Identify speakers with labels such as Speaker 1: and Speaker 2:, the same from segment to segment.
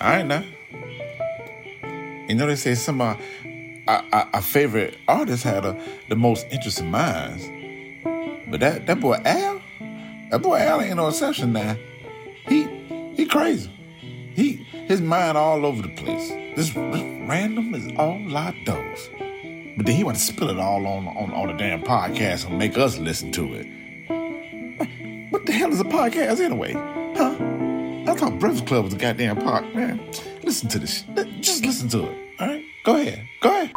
Speaker 1: All right now. You know they say some of our, our, favorite artists had the most interesting minds. But that, that boy Al, that boy Al ain't no exception now. He he crazy. He his mind all over the place. This, this random is all I does. But then he want to spill it all on, on on the damn podcast and make us listen to it. What the hell is a podcast anyway? Huh? I thought Breakfast Club was a goddamn pod. Man, listen to this. Just listen to it. All right? Go ahead. Go ahead.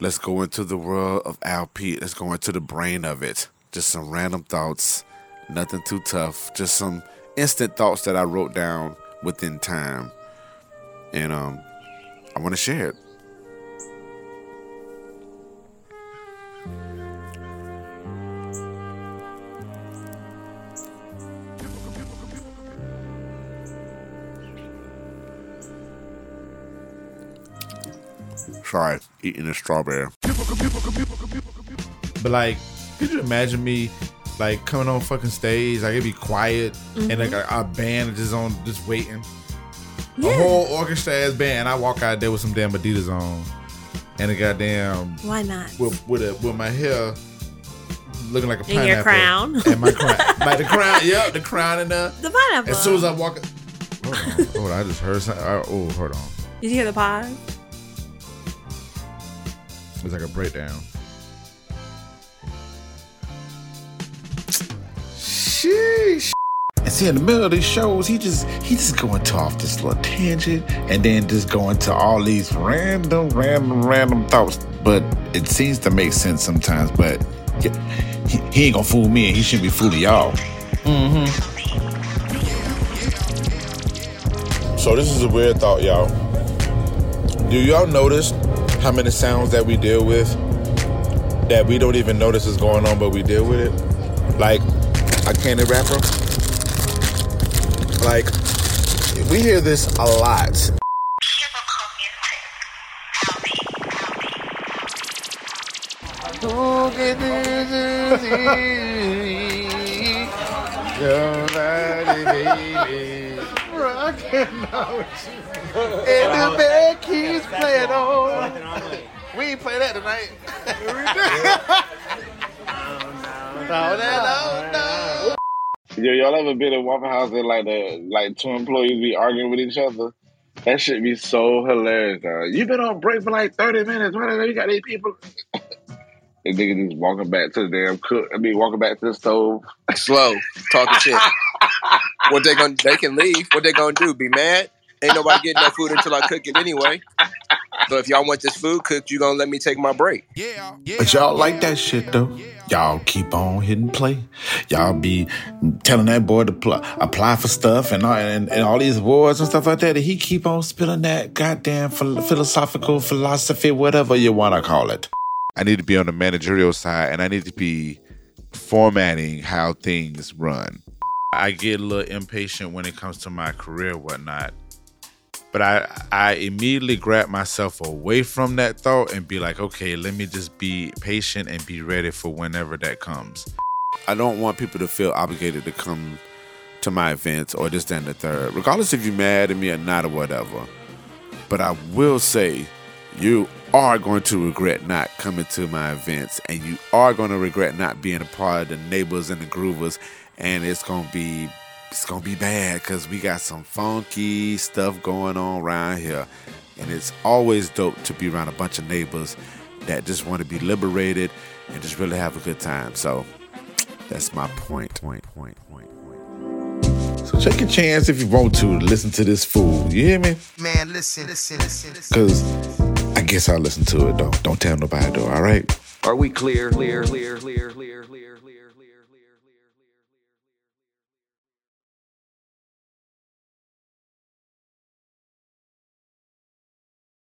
Speaker 1: Let's go into the world of Al Pete. Let's go into the brain of it. Just some random thoughts. Nothing too tough. Just some instant thoughts that I wrote down within time. And um I want to share it. Sorry, eating a strawberry. But like, could you imagine me like coming on fucking stage? Like it'd be quiet and like mm-hmm. our, our band is just on just waiting. A whole orchestra ass band. And I walk out there with some damn Adidas on. And a goddamn
Speaker 2: Why not?
Speaker 1: with with, a, with my hair looking like a
Speaker 2: And your crown.
Speaker 1: And my crown. like the crown, yep, the crown in there.
Speaker 2: The pineapple.
Speaker 1: As soon as I walk Hold on, hold on, I just heard something. I- Oh, hold on.
Speaker 2: Did you hear the pause?
Speaker 1: It's like a breakdown. Sheesh. And see, in the middle of these shows, he just he just going to off this little tangent, and then just going to all these random, random, random thoughts. But it seems to make sense sometimes. But he, he, he ain't gonna fool me, and he shouldn't be fooling y'all. Mm-hmm. So this is a weird thought, y'all. Do y'all notice how many sounds that we deal with that we don't even notice is going on, but we deal with it? Like a candy wrapper. Like we hear this a lot. And the band keeps playing on. We ain't play that tonight. no, no, no.
Speaker 3: Yo, y'all ever been in Waffle House and like the like two employees be arguing with each other? That should be so hilarious. Dog. You been on break for like thirty minutes. Whatever. You got eight people. The nigga just walking back to the damn cook. I mean, walking back to the stove.
Speaker 4: Slow, talking shit. What they gonna? They can leave. What they gonna do? Be mad? Ain't nobody getting that food until I cook it anyway. So if y'all want this food cooked, you gonna let me take my break.
Speaker 1: yeah But y'all like that shit though. Y'all keep on hitting play. Y'all be telling that boy to pl- apply for stuff and all, and, and all these awards and stuff like that. And he keep on spilling that goddamn phil- philosophical philosophy, whatever you want to call it. I need to be on the managerial side and I need to be formatting how things run. I get a little impatient when it comes to my career, whatnot. But I I immediately grab myself away from that thought and be like, okay, let me just be patient and be ready for whenever that comes. I don't want people to feel obligated to come to my events or this, that, and the third, regardless if you're mad at me or not or whatever. But I will say, you are going to regret not coming to my events, and you are going to regret not being a part of the neighbors and the groovers, and it's going to be it's gonna be bad because we got some funky stuff going on around here and it's always dope to be around a bunch of neighbors that just want to be liberated and just really have a good time so that's my point point point point point so take a chance if you want to listen to this fool you hear me
Speaker 5: Man, listen, listen, listen, listen.
Speaker 1: because i guess i'll listen to it though don't tell nobody though all right
Speaker 4: Are we clear? Clear? Clear? Clear? Clear? Clear? Clear?